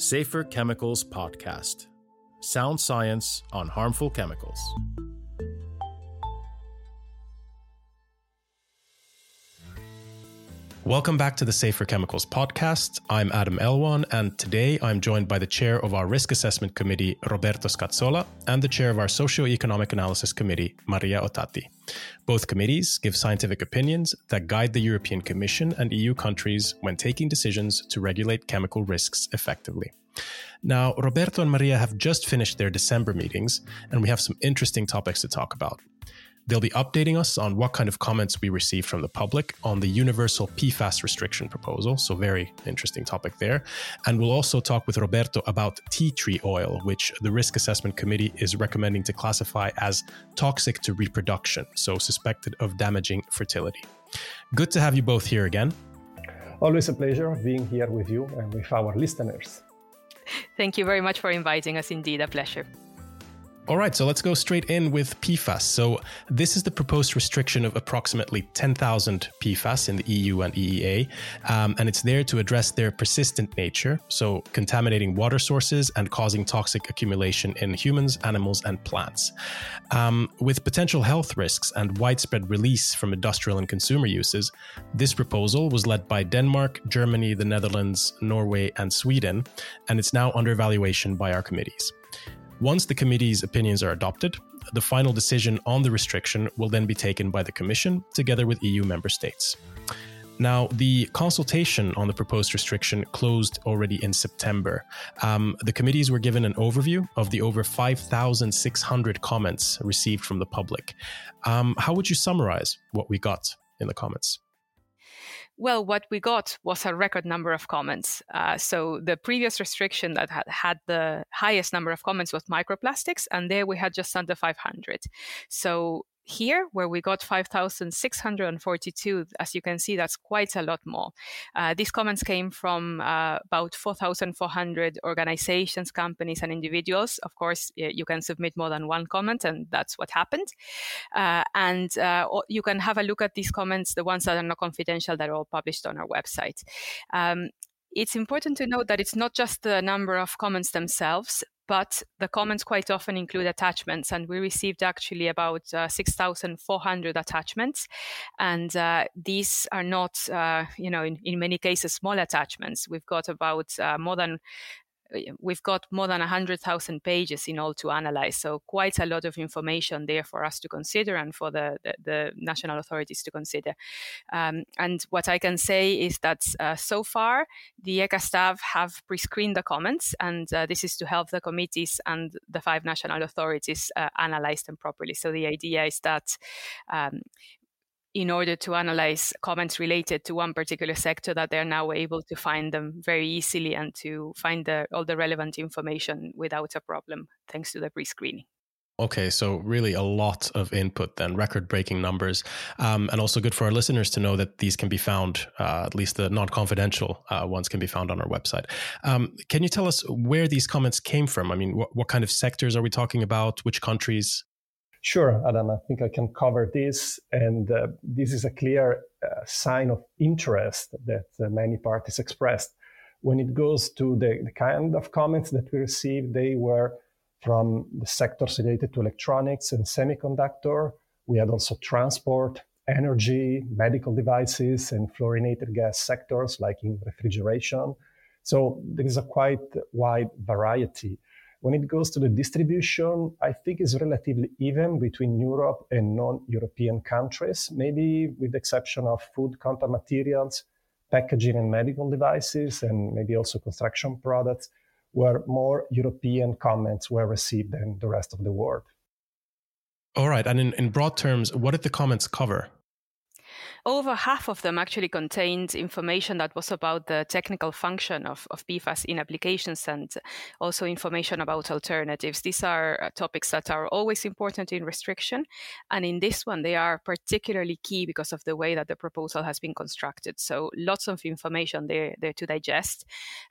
Safer Chemicals Podcast Sound Science on Harmful Chemicals. Welcome back to the Safer Chemicals podcast. I'm Adam Elwan, and today I'm joined by the chair of our Risk Assessment Committee, Roberto Scazzola, and the chair of our Socioeconomic Analysis Committee, Maria Ottati. Both committees give scientific opinions that guide the European Commission and EU countries when taking decisions to regulate chemical risks effectively. Now, Roberto and Maria have just finished their December meetings, and we have some interesting topics to talk about. They'll be updating us on what kind of comments we received from the public on the universal PFAS restriction proposal. So, very interesting topic there. And we'll also talk with Roberto about tea tree oil, which the Risk Assessment Committee is recommending to classify as toxic to reproduction, so suspected of damaging fertility. Good to have you both here again. Always a pleasure being here with you and with our listeners. Thank you very much for inviting us. Indeed, a pleasure. All right, so let's go straight in with PFAS. So, this is the proposed restriction of approximately 10,000 PFAS in the EU and EEA, um, and it's there to address their persistent nature, so contaminating water sources and causing toxic accumulation in humans, animals, and plants. Um, with potential health risks and widespread release from industrial and consumer uses, this proposal was led by Denmark, Germany, the Netherlands, Norway, and Sweden, and it's now under evaluation by our committees. Once the committee's opinions are adopted, the final decision on the restriction will then be taken by the Commission together with EU member states. Now, the consultation on the proposed restriction closed already in September. Um, the committees were given an overview of the over 5,600 comments received from the public. Um, how would you summarize what we got in the comments? Well, what we got was a record number of comments. Uh, so the previous restriction that had had the highest number of comments was microplastics, and there we had just under 500. So here, where we got 5,642, as you can see, that's quite a lot more. Uh, these comments came from uh, about 4,400 organizations, companies, and individuals. Of course, you can submit more than one comment, and that's what happened. Uh, and uh, you can have a look at these comments, the ones that are not confidential, that are all published on our website. Um, it's important to note that it's not just the number of comments themselves, but the comments quite often include attachments. And we received actually about uh, 6400 attachments. And uh, these are not uh, you know in, in many cases small attachments. We've got about uh, more than we've got more than 100,000 pages in all to analyze. So quite a lot of information there for us to consider and for the, the, the national authorities to consider. Um, and what I can say is that uh, so far, the ECHA staff have pre-screened the comments, and uh, this is to help the committees and the five national authorities uh, analyze them properly. So the idea is that um, in order to analyze comments related to one particular sector that they're now able to find them very easily and to find the, all the relevant information without a problem thanks to the pre-screening Okay, so really a lot of input then, record breaking numbers. Um, and also good for our listeners to know that these can be found, uh, at least the non confidential uh, ones can be found on our website. Um, can you tell us where these comments came from? I mean, wh- what kind of sectors are we talking about? Which countries? Sure, Adam. I think I can cover this. And uh, this is a clear uh, sign of interest that uh, many parties expressed. When it goes to the, the, kind of comments that we received, they were from the sectors related to electronics and semiconductor. We had also transport, energy, medical devices, and fluorinated gas sectors like in refrigeration. So there is a quite wide variety. When it goes to the distribution, I think it's relatively even between Europe and non-European countries, maybe with the exception of food contact materials, packaging and medical devices, and maybe also construction products, where more European comments were received than the rest of the world. All right. And in, in broad terms, what did the comments cover? Over half of them actually contained information that was about the technical function of, of PFAS in applications and also information about alternatives. These are uh, topics that are always important in restriction. And in this one, they are particularly key because of the way that the proposal has been constructed. So lots of information there, there to digest.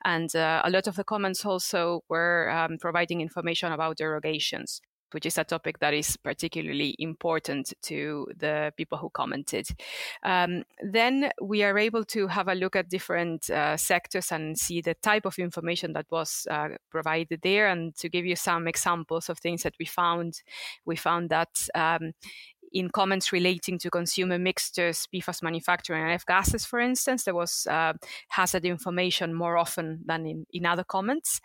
And uh, a lot of the comments also were um, providing information about derogations. Which is a topic that is particularly important to the people who commented. Um, then we are able to have a look at different uh, sectors and see the type of information that was uh, provided there. And to give you some examples of things that we found, we found that um, in comments relating to consumer mixtures, PFAS manufacturing, and F gases, for instance, there was uh, hazard information more often than in, in other comments.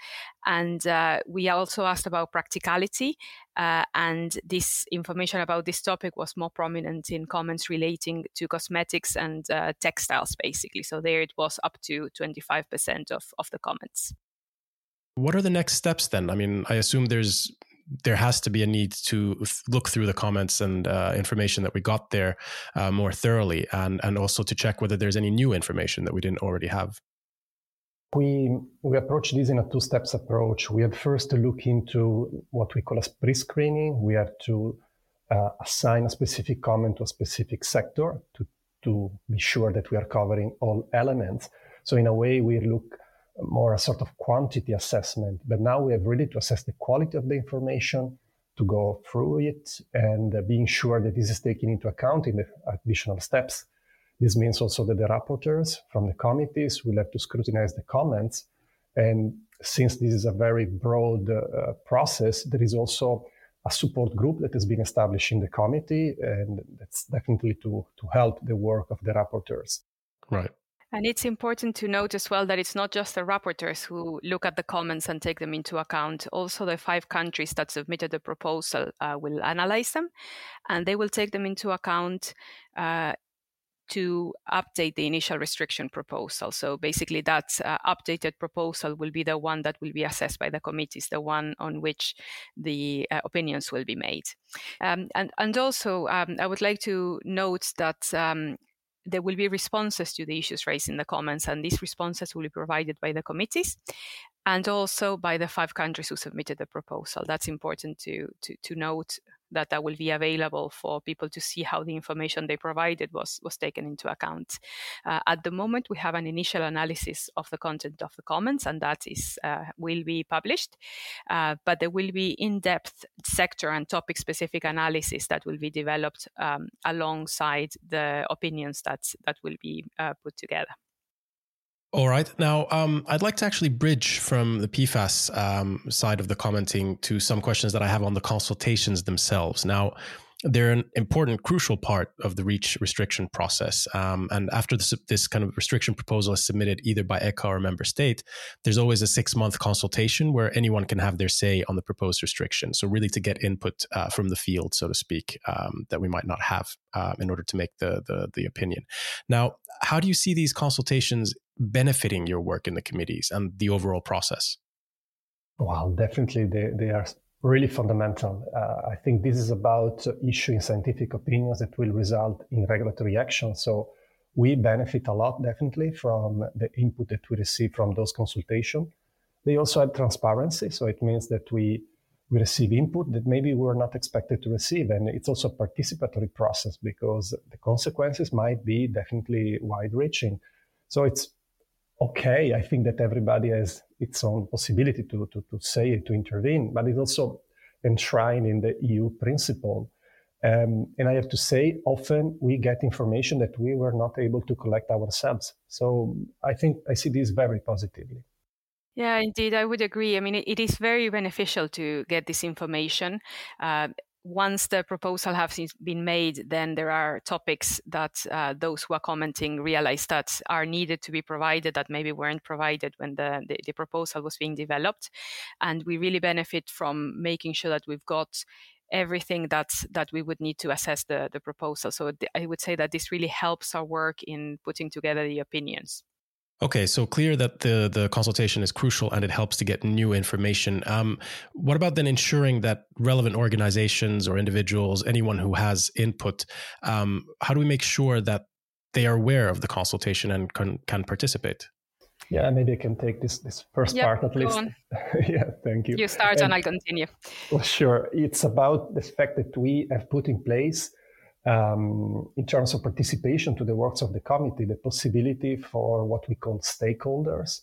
And uh, we also asked about practicality. Uh, and this information about this topic was more prominent in comments relating to cosmetics and uh, textiles, basically. So there it was up to 25% of, of the comments. What are the next steps then? I mean, I assume there's there has to be a need to look through the comments and uh, information that we got there uh, more thoroughly, and and also to check whether there's any new information that we didn't already have. We we approach this in a two steps approach. We have first to look into what we call a pre-screening. We have to uh, assign a specific comment to a specific sector to to be sure that we are covering all elements. So in a way, we look more a sort of quantity assessment. But now we have really to assess the quality of the information, to go through it, and uh, being sure that this is taken into account in the additional steps. This means also that the rapporteurs from the committees will have to scrutinize the comments. And since this is a very broad uh, process, there is also a support group that has been established in the committee, and that's definitely to, to help the work of the rapporteurs. Right. And it's important to note as well that it's not just the rapporteurs who look at the comments and take them into account. Also, the five countries that submitted the proposal uh, will analyze them and they will take them into account uh, to update the initial restriction proposal. So basically, that uh, updated proposal will be the one that will be assessed by the committees, the one on which the uh, opinions will be made. Um, and, and also, um, I would like to note that um, there will be responses to the issues raised in the comments, and these responses will be provided by the committees and also by the five countries who submitted the proposal. That's important to, to, to note that will be available for people to see how the information they provided was, was taken into account. Uh, at the moment, we have an initial analysis of the content of the comments, and that is uh, will be published. Uh, but there will be in-depth sector and topic-specific analysis that will be developed um, alongside the opinions that that will be uh, put together. All right. Now, um, I'd like to actually bridge from the PFAS um, side of the commenting to some questions that I have on the consultations themselves. Now, they're an important, crucial part of the REACH restriction process. Um, and after this, this, kind of restriction proposal is submitted either by ECHA or member state, there's always a six month consultation where anyone can have their say on the proposed restriction. So, really, to get input uh, from the field, so to speak, um, that we might not have uh, in order to make the, the, the opinion. Now, how do you see these consultations benefiting your work in the committees and the overall process? Well, definitely they, they are really fundamental. Uh, I think this is about issuing scientific opinions that will result in regulatory action. So we benefit a lot, definitely, from the input that we receive from those consultations. They also have transparency, so it means that we we receive input that maybe we were not expected to receive, and it's also a participatory process because the consequences might be definitely wide-reaching. So it's okay. I think that everybody has its own possibility to, to, to say, it, to intervene, but it's also enshrined in the EU principle. Um, and I have to say, often we get information that we were not able to collect ourselves. So I think I see this very positively. Yeah, indeed, I would agree. I mean, it, is very beneficial to get this information. Uh, once the proposal has been made, then there are topics that uh, those who are commenting realize that are needed to be provided that maybe weren't provided when the, the, the proposal was being developed. And we really benefit from making sure that we've got everything that that we would need to assess the, the proposal. So I would say that this really helps our work in putting together the opinions. Okay, so clear that the the consultation is crucial and it helps to get new information. Um, what about then ensuring that relevant organizations or individuals, anyone who has input, um, how do we make sure that they are aware of the consultation and can, can participate? Yeah, maybe I can take this this first yep, part at least. yeah, thank you. You start and, and I'll continue. Well, sure. It's about the fact that we have put in place um, in terms of participation to the works of the committee, the possibility for what we call stakeholders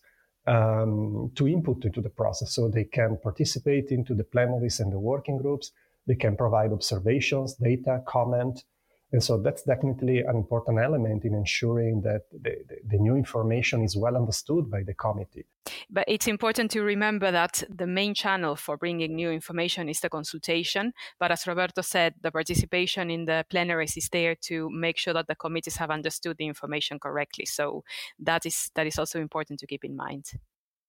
um, to input into the process so they can participate into the plenaries and the working groups. They can provide observations, data, comment. And so that's definitely an important element in ensuring that the, the, the, new information is well understood by the committee. But it's important to remember that the main channel for bringing new information is the consultation. But as Roberto said, the participation in the plenaries is there to make sure that the committees have understood the information correctly. So that is that is also important to keep in mind.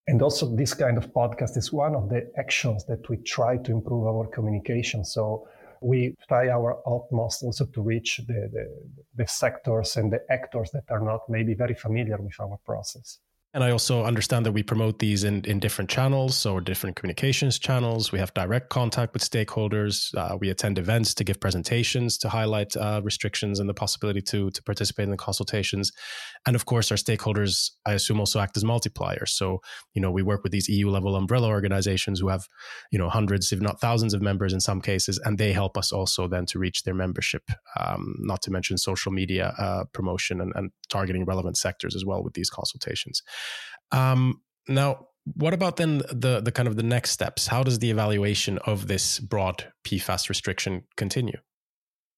And also, this kind of podcast is one of the actions that we try to improve our communication. So we try our utmost also to reach the, the, the sectors and the actors that are not maybe very familiar with our process. And I also understand that we promote these in, in different channels, so different communications channels. We have direct contact with stakeholders. Uh, we attend events to give presentations to highlight uh, restrictions and the possibility to to participate in the consultations. And of course, our stakeholders, I assume, also act as multipliers. So you know, we work with these EU level umbrella organizations who have you know hundreds, if not thousands, of members in some cases, and they help us also then to reach their membership. Um, not to mention social media uh, promotion and, and targeting relevant sectors as well with these consultations. Um, now, what about then the the kind of the next steps? How does the evaluation of this broad PFAS restriction continue?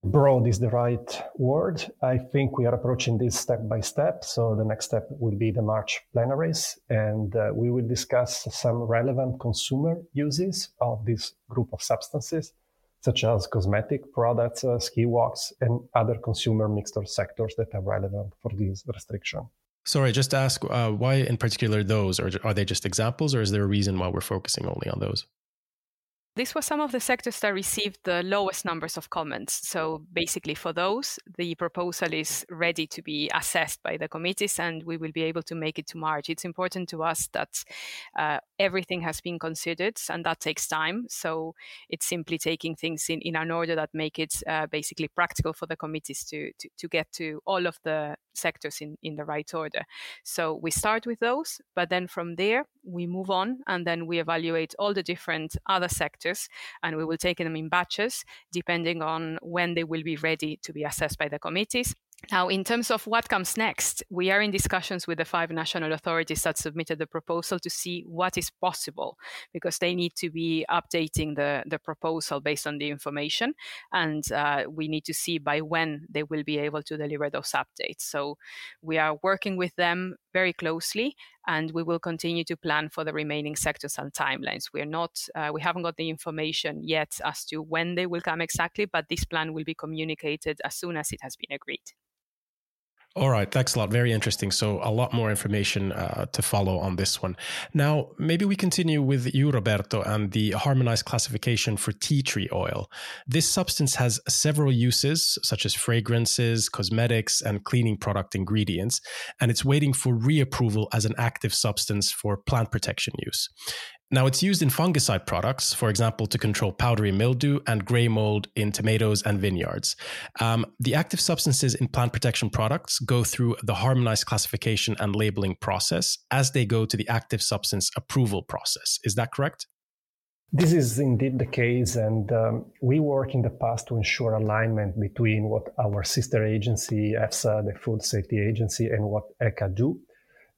Broad is the right word. I think we are approaching this step by step. So the next step will be the March plenaries, and uh, we will discuss some relevant consumer uses of this group of substances, such as cosmetic products, uh, ski waxes, and other consumer mixture sectors that are relevant for this restriction. Sorry, just ask uh, why in particular those, or are they just examples, or is there a reason why we're focusing only on those? This was some of the sectors that received the lowest numbers of comments. So basically, for those, the proposal is ready to be assessed by the committees, and we will be able to make it to March. It's important to us that uh, everything has been considered, and that takes time. So it's simply taking things in, in an order that make it uh, basically practical for the committees to, to, to get to all of the sectors in, in the right order. So we start with those, but then from there, we move on and then we evaluate all the different other sectors and we will take them in batches depending on when they will be ready to be assessed by the committees now, in terms of what comes next, we are in discussions with the five national authorities that submitted the proposal to see what is possible because they need to be updating the, the proposal based on the information. And uh, we need to see by when they will be able to deliver those updates. So we are working with them very closely and we will continue to plan for the remaining sectors and timelines. We're not, uh, we haven't got the information yet as to when they will come exactly, but this plan will be communicated as soon as it has been agreed. All right, thanks a lot. Very interesting. So, a lot more information uh, to follow on this one. Now, maybe we continue with you, Roberto, and the harmonized classification for tea tree oil. This substance has several uses, such as fragrances, cosmetics, and cleaning product ingredients, and it's waiting for reapproval as an active substance for plant protection use. Now, it's used in fungicide products, for example, to control powdery mildew and gray mold in tomatoes and vineyards. Um, the active substances in plant protection products go through the harmonized classification and labeling process as they go to the active substance approval process. Is that correct? This is indeed the case, and um, we work in the past to ensure alignment between what our sister agency, EFSA, the Food Safety Agency, and what ECHA do.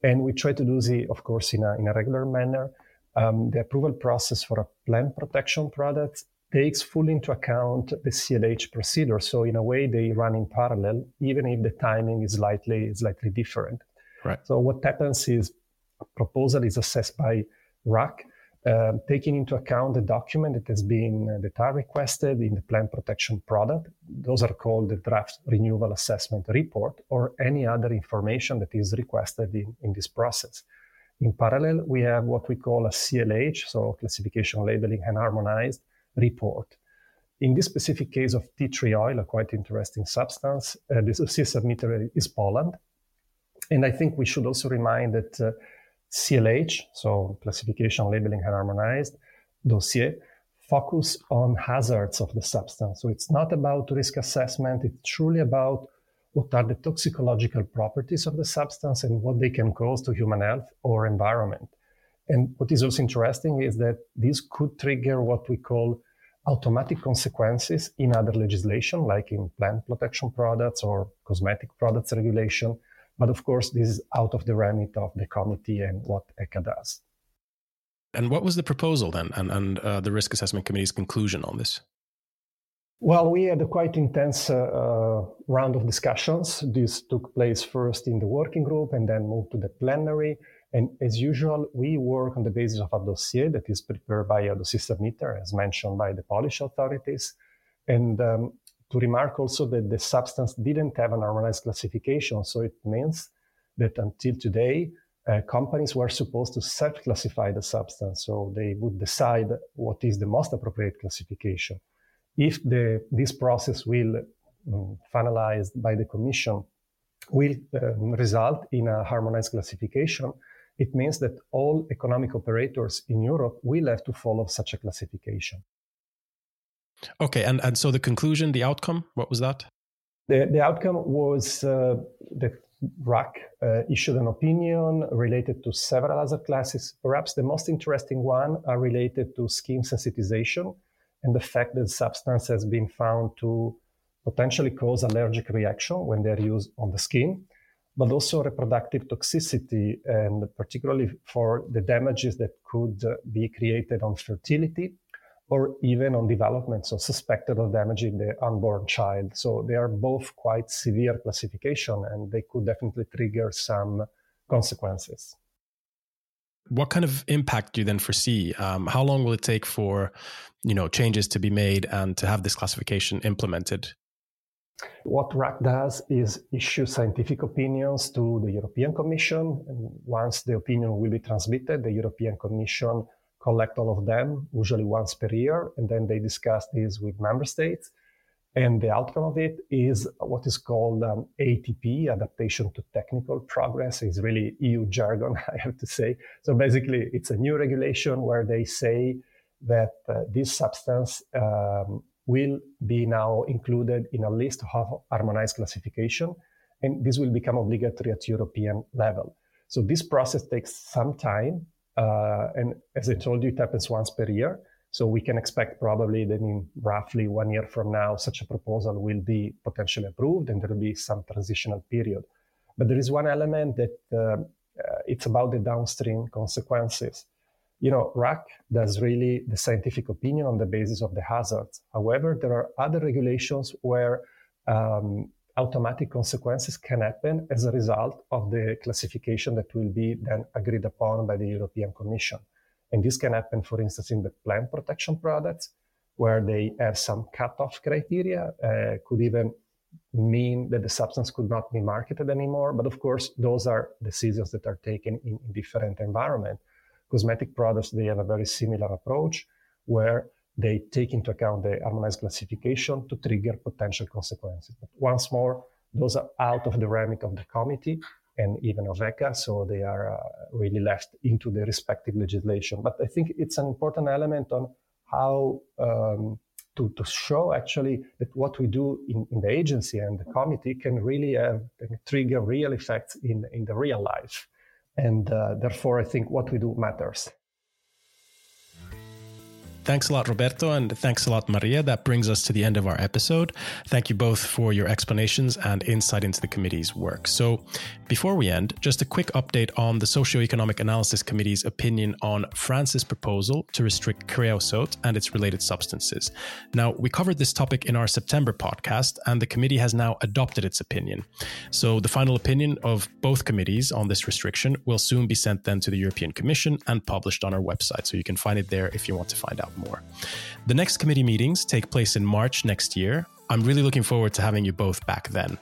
And we try to do this, of course, in a, in a regular manner um, the approval process for a plant protection product takes fully into account the CLH procedure. So in a way, they run in parallel, even if the timing is slightly slightly different. Right. So what happens is a proposal is assessed by RAC, uh, taking into account the document that has been uh, that are requested in the plant protection product. Those are called the draft renewal assessment report or any other information that is requested in, in this process. In parallel, we have what we call a CLH, so classification, labeling, and harmonized report. In this specific case of tea tree oil, a quite interesting substance, uh, the dossier submitter is Poland. And I think we should also remind that uh, CLH, so classification, labeling, and harmonized dossier, focus on hazards of the substance. So it's not about risk assessment. It's truly about what are the toxicological properties of the substance and what they can cause to human health or environment. And what is also interesting is that this could trigger what we call automatic consequences in other legislation, like in plant protection products or cosmetic products regulation. But of course, this is out of the remit of the committee and what ECHA does. And what was the proposal then, and, and uh, the risk assessment committee's conclusion on this? Well, we had a quite intense uh, uh, round of discussions. This took place first in the working group and then moved to the plenary. And as usual, we work on the basis of a dossier that is prepared by a dossier submitter, as mentioned by the Polish authorities. And um, to remark also that the substance didn't have an harmonized classification. So it means that until today, uh, companies were supposed to self-classify the substance. So they would decide what is the most appropriate classification. If the, this process will um, finalized by the Commission will um, result in a harmonized classification, it means that all economic operators in Europe will have to follow such a classification. Okay, and, and so the conclusion, the outcome, what was that? The, the outcome was uh, that RAC uh, issued an opinion related to several other classes. Perhaps the most interesting one are related to skin sensitization and the fact that substance has been found to potentially cause allergic reaction when they're used on the skin, but also reproductive toxicity, and particularly for the damages that could uh, be created on fertility or even on development, so suspected of damaging the unborn child. So they are both quite severe classification and they could definitely trigger some consequences. What kind of impact do you then foresee? Um, how long will it take for you know changes to be made and to have this classification implemented? What RAC does is issue scientific opinions to the European Commission. And once the opinion will be transmitted, the European Commission collect all of them, usually once per year, and then they discuss this with member states. And the outcome of it is what is called um, ATP, Adaptation to Technical Progress. It's really EU jargon, I have to say. So basically, it's a new regulation where they say that uh, this substance um, will be now included in a list of harmonized classification, and this will become obligatory at European level. So this process takes some time, uh, and as I told you, it happens once per year. So we can expect probably that in roughly one year from now, such a proposal will be potentially approved, and there will be some transitional period. But there is one element that uh, it's about the downstream consequences. You know, RAC does really the scientific opinion on the basis of the hazards. However, there are other regulations where um, automatic consequences can happen as a result of the classification that will be then agreed upon by the European Commission. And this can happen, for instance, in the plant protection products, where they have some cutoff criteria, uh, could even mean that the substance could not be marketed anymore. But of course, those are decisions that are taken in, in different environment. Cosmetic products, they have a very similar approach where they take into account the harmonized classification to trigger potential consequences. But once more, those are out of the remit of the committee and even of ECHA, so they are uh, really left into the respective legislation. But I think it's an important element on how um, to, to show actually that what we do in, in the agency and the committee can really have, can trigger real effects in, in the real life. And uh, therefore, I think what we do matters. Thanks a lot, Roberto, and thanks a lot, Maria. That brings us to the end of our episode. Thank you both for your explanations and insight into the committee's work. So, before we end, just a quick update on the Socioeconomic Analysis Committee's opinion on France's proposal to restrict creosote and its related substances. Now, we covered this topic in our September podcast, and the committee has now adopted its opinion. So, the final opinion of both committees on this restriction will soon be sent then to the European Commission and published on our website. So, you can find it there if you want to find out more. The next committee meetings take place in March next year. I'm really looking forward to having you both back then.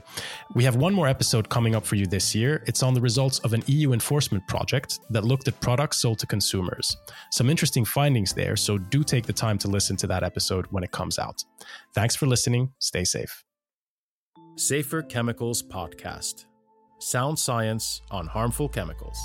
We have one more episode coming up for you this year. It's on the results of an EU enforcement project that looked at products sold to consumers. Some interesting findings there, so do take the time to listen to that episode when it comes out. Thanks for listening. Stay safe. Safer Chemicals Podcast Sound Science on Harmful Chemicals.